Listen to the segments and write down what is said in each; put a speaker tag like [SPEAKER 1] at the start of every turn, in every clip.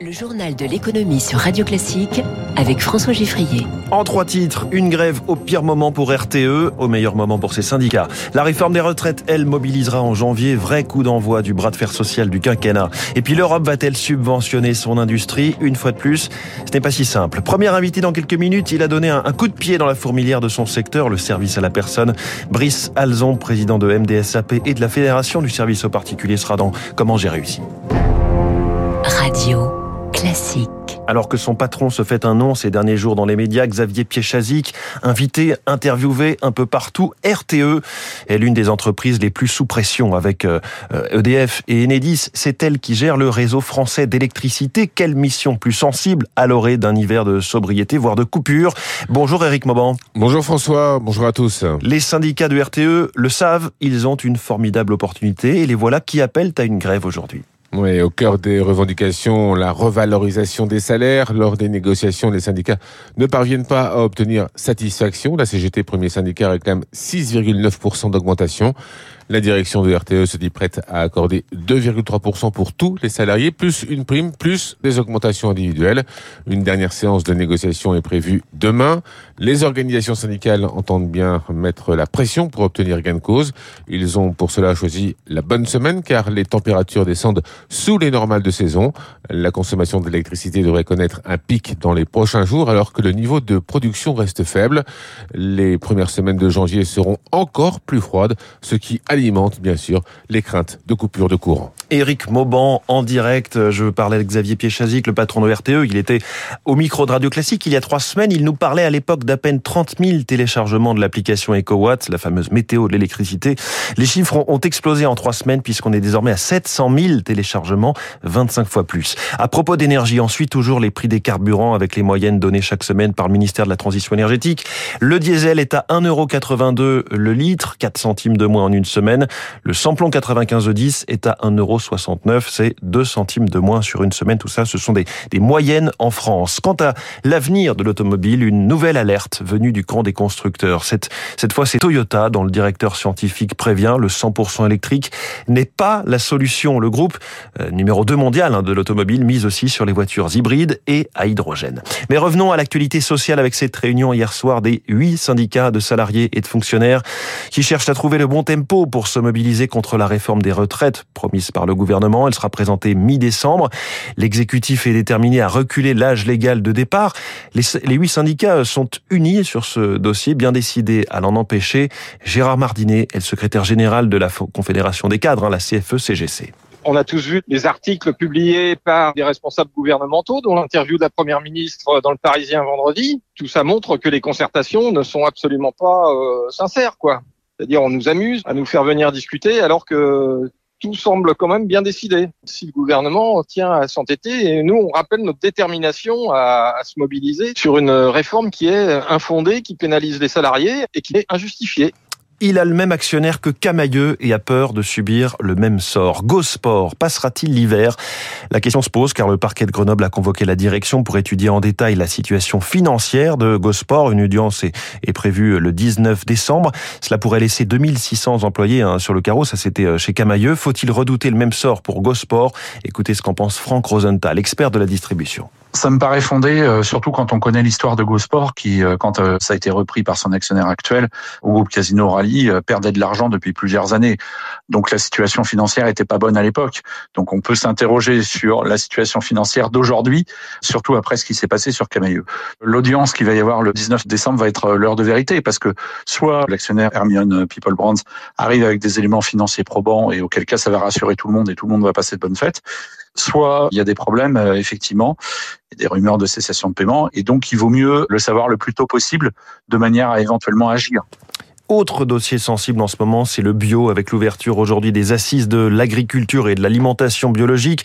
[SPEAKER 1] Le journal de l'économie sur Radio Classique avec François Giffrier.
[SPEAKER 2] En trois titres, une grève au pire moment pour RTE, au meilleur moment pour ses syndicats. La réforme des retraites, elle, mobilisera en janvier, vrai coup d'envoi du bras de fer social du quinquennat. Et puis l'Europe va-t-elle subventionner son industrie Une fois de plus, ce n'est pas si simple. Premier invité dans quelques minutes, il a donné un, coup de pied dans la fourmilière de son secteur, le service à la personne. Brice Alzon, président de MDSAP et de la Fédération du service aux particuliers, sera dans Comment j'ai réussi.
[SPEAKER 1] Radio classique.
[SPEAKER 2] Alors que son patron se fait un nom ces derniers jours dans les médias, Xavier Piechazic, invité, interviewé un peu partout, RTE est l'une des entreprises les plus sous pression avec EDF euh, e et Enedis. C'est elle qui gère le réseau français d'électricité. Quelle mission plus sensible à l'orée d'un hiver de sobriété, voire de coupure. Bonjour Eric Mauban.
[SPEAKER 3] Bonjour François, bonjour à tous.
[SPEAKER 2] Les syndicats de RTE le savent, ils ont une formidable opportunité et les voilà qui appellent à une grève aujourd'hui.
[SPEAKER 3] Oui, au cœur des revendications, la revalorisation des salaires. Lors des négociations, les syndicats ne parviennent pas à obtenir satisfaction. La CGT, premier syndicat, réclame 6,9% d'augmentation. La direction de RTE se dit prête à accorder 2,3% pour tous les salariés, plus une prime, plus des augmentations individuelles. Une dernière séance de négociation est prévue demain. Les organisations syndicales entendent bien mettre la pression pour obtenir gain de cause. Ils ont pour cela choisi la bonne semaine car les températures descendent sous les normales de saison. La consommation d'électricité devrait connaître un pic dans les prochains jours alors que le niveau de production reste faible. Les premières semaines de janvier seront encore plus froides, ce qui bien sûr les craintes de coupure de courant.
[SPEAKER 2] Éric Mauban en direct. Je parlais de Xavier Piechazic, le patron de RTE. Il était au micro de Radio Classique il y a trois semaines. Il nous parlait à l'époque d'à peine 30 000 téléchargements de l'application EcoWatt, la fameuse météo de l'électricité. Les chiffres ont explosé en trois semaines puisqu'on est désormais à 700 000 téléchargements, 25 fois plus. À propos d'énergie, ensuite, toujours les prix des carburants avec les moyennes données chaque semaine par le ministère de la Transition énergétique. Le diesel est à 1,82€ le litre, 4 centimes de moins en une semaine. Le samplon 95 10 est à 1,69€. C'est 2 centimes de moins sur une semaine. Tout ça, ce sont des, moyennes en France. Quant à l'avenir de l'automobile, une nouvelle alerte venue du camp des constructeurs. Cette, cette fois, c'est Toyota dont le directeur scientifique prévient le 100% électrique n'est pas la solution. Le groupe euh, numéro 2 mondial hein, de l'automobile mise aussi sur les voitures hybrides et à hydrogène. Mais revenons à l'actualité sociale avec cette réunion hier soir des huit syndicats de salariés et de fonctionnaires qui cherchent à trouver le bon tempo pour se mobiliser contre la réforme des retraites promise par le gouvernement. Elle sera présentée mi-décembre. L'exécutif est déterminé à reculer l'âge légal de départ. Les, huit syndicats sont unis sur ce dossier, bien décidés à l'en empêcher. Gérard Mardinet est le secrétaire général de la Confédération des cadres, hein, la CFE-CGC.
[SPEAKER 4] On a tous vu les articles publiés par des responsables gouvernementaux, dont l'interview de la Première ministre dans le Parisien vendredi. Tout ça montre que les concertations ne sont absolument pas euh, sincères, quoi. C'est-à-dire on nous amuse à nous faire venir discuter alors que tout semble quand même bien décidé. Si le gouvernement tient à s'entêter, et nous, on rappelle notre détermination à, à, se mobiliser sur une réforme qui est infondée, qui pénalise les salariés et qui est injustifiée.
[SPEAKER 2] Il a le même actionnaire que Camailleux et a peur de subir le même sort. Gosport passera-t-il l'hiver? La question se pose car le parquet de Grenoble a convoqué la direction pour étudier en détail la situation financière de Gosport. Une audience est, prévue le 19 décembre. Cela pourrait laisser 2600 employés hein, sur le carreau. Ça, c'était euh, chez Camailleux. Faut-il redouter le même sort pour Gosport? Écoutez ce qu'en pense Franck Rosenthal, expert de la distribution.
[SPEAKER 5] Ça me paraît fondé, euh, surtout quand on connaît l'histoire de GoSport, qui, euh, quand euh, ça a été repris par son actionnaire actuel, au groupe Casino Rally, perdait de l'argent depuis plusieurs années. Donc la situation financière était pas bonne à l'époque. Donc on peut s'interroger sur la situation financière d'aujourd'hui, surtout après ce qui s'est passé sur Camailleux. L'audience qui va y avoir le 19 décembre va être l'heure de vérité, parce que soit l'actionnaire Hermione People Brands arrive avec des éléments financiers probants, et auquel cas ça va rassurer tout le monde et tout le monde va passer de bonnes fêtes, soit il y a des problèmes, effectivement, des rumeurs de cessation de paiement, et donc il vaut mieux le savoir le plus tôt possible de manière à éventuellement agir.
[SPEAKER 2] Autre dossier sensible en ce moment, c'est le bio avec l'ouverture aujourd'hui des assises de l'agriculture et de l'alimentation biologique.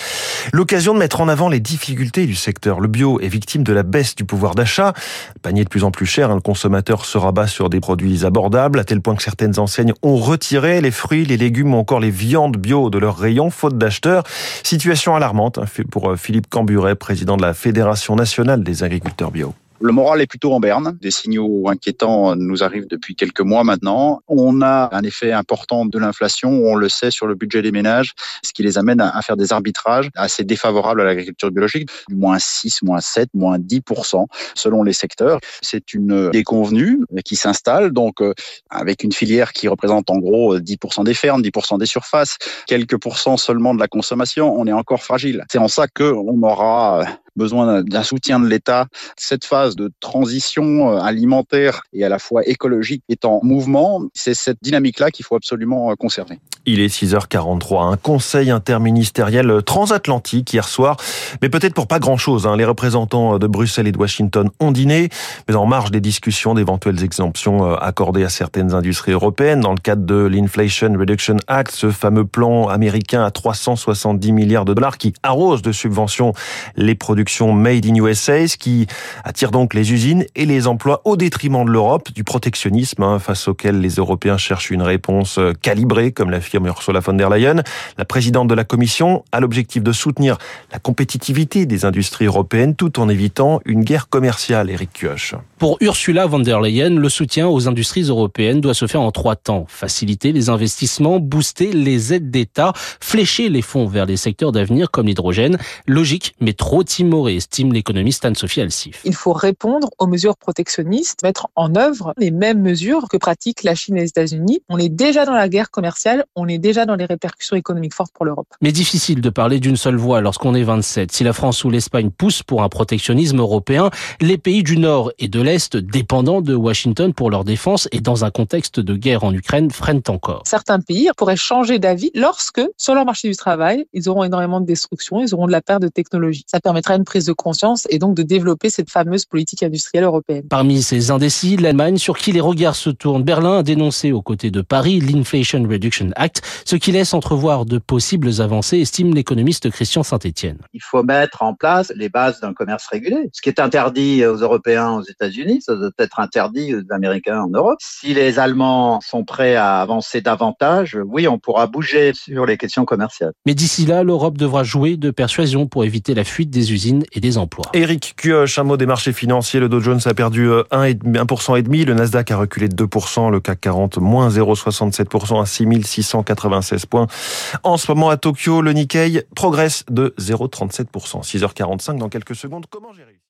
[SPEAKER 2] L'occasion de mettre en avant les difficultés du secteur. Le bio est victime de la baisse du pouvoir d'achat. Panier de plus en plus cher, hein. le consommateur se rabat sur des produits abordables à tel point que certaines enseignes ont retiré les fruits, les légumes ou encore les viandes bio de leurs rayons faute d'acheteurs. Situation alarmante hein, pour euh, Philippe Camburet, président de la Fédération nationale des agriculteurs bio
[SPEAKER 6] Le moral est plutôt en berne. Des signaux inquiétants nous arrivent depuis quelques mois maintenant. On a un effet important de l'inflation, on le sait, sur le budget des ménages, ce qui les amène à faire des arbitrages assez défavorables à l'agriculture biologique, moins 6, moins 7, moins 10% selon les secteurs. C'est une déconvenue qui s'installe, donc euh, avec une filière qui représente en gros 10% des fermes, 10% des surfaces, quelques pourcents seulement de la consommation, on est encore fragile. C'est en ça qu'on aura besoin d'un soutien de l'État. Cette phase de transition euh, alimentaire et à la fois écologique est en mouvement. C'est cette dynamique-là qu'il faut absolument euh, conserver.
[SPEAKER 2] Il est 6h43. Un conseil interministériel transatlantique hier soir, mais peut-être pour pas grand-chose. Hein. Les représentants de Bruxelles et de Washington ont dîné, mais en marge des discussions d'éventuelles exemptions euh, accordées à certaines industries européennes dans le cadre de l'Inflation Reduction Act, ce fameux plan américain à 370 milliards de dollars qui arrose de subventions les productions made in USA, ce qui attire donc les usines et les emplois au détriment de l'Europe, du protectionnisme hein, face auquel les Européens cherchent une réponse euh, calibrée, comme l'a Ursula von der Leyen. La présidente de la Commission a l'objectif de soutenir la compétitivité des industries européennes tout en évitant une guerre commerciale, Eric Kioch.
[SPEAKER 7] Pour Ursula von der Leyen, le soutien aux industries européennes doit se faire en trois temps. Faciliter les investissements, booster les aides d'État, flécher les fonds vers les secteurs d'avenir comme l'hydrogène. Logique, mais trop timoré, estime l'économiste Anne-Sophie Alsif.
[SPEAKER 8] Il faut répondre aux mesures protectionnistes, mettre en œuvre les mêmes mesures que pratiquent la Chine et les États-Unis. On est déjà dans la guerre commerciale, on est déjà dans les répercussions économiques fortes pour l'Europe.
[SPEAKER 7] Mais difficile de parler d'une seule voix lorsqu'on est 27. Si la France ou l'Espagne poussent pour un protectionnisme européen, les pays du Nord et de l'Est, dépendants de Washington pour leur défense et dans un contexte de guerre en Ukraine, freinent encore.
[SPEAKER 8] Certains pays pourraient changer d'avis lorsque, sur leur marché du travail, ils auront énormément de destruction, ils auront de la perte de technologie. Ça permettra prise de conscience et donc de développer cette fameuse politique industrielle européenne.
[SPEAKER 7] Parmi ces indécis, l'Allemagne, sur qui les regards se tournent, Berlin a dénoncé aux côtés de Paris l'Inflation Reduction Act ce qui laisse entrevoir de possibles avancées, estime l'économiste Christian Saint-Etienne.
[SPEAKER 9] Il faut mettre en place les bases d'un commerce régulé. Ce qui est interdit aux Européens aux États-Unis, ça doit être interdit aux Américains en Europe. Si les Allemands sont prêts à avancer davantage, oui, on pourra bouger sur les questions commerciales.
[SPEAKER 7] Mais d'ici là, l'Europe devra jouer de persuasion pour éviter la fuite des usines et des emplois.
[SPEAKER 2] Éric Kioch, un mot des marchés financiers. Le Dow Jones a perdu 1,5%, et demi, le Nasdaq a reculé de 2%, le CAC 40 moins 0,67% à 6696 points. En ce moment à Tokyo, le Nikkei progresse de 0,37%. 6h45 dans quelques secondes. Comment j'ai réussi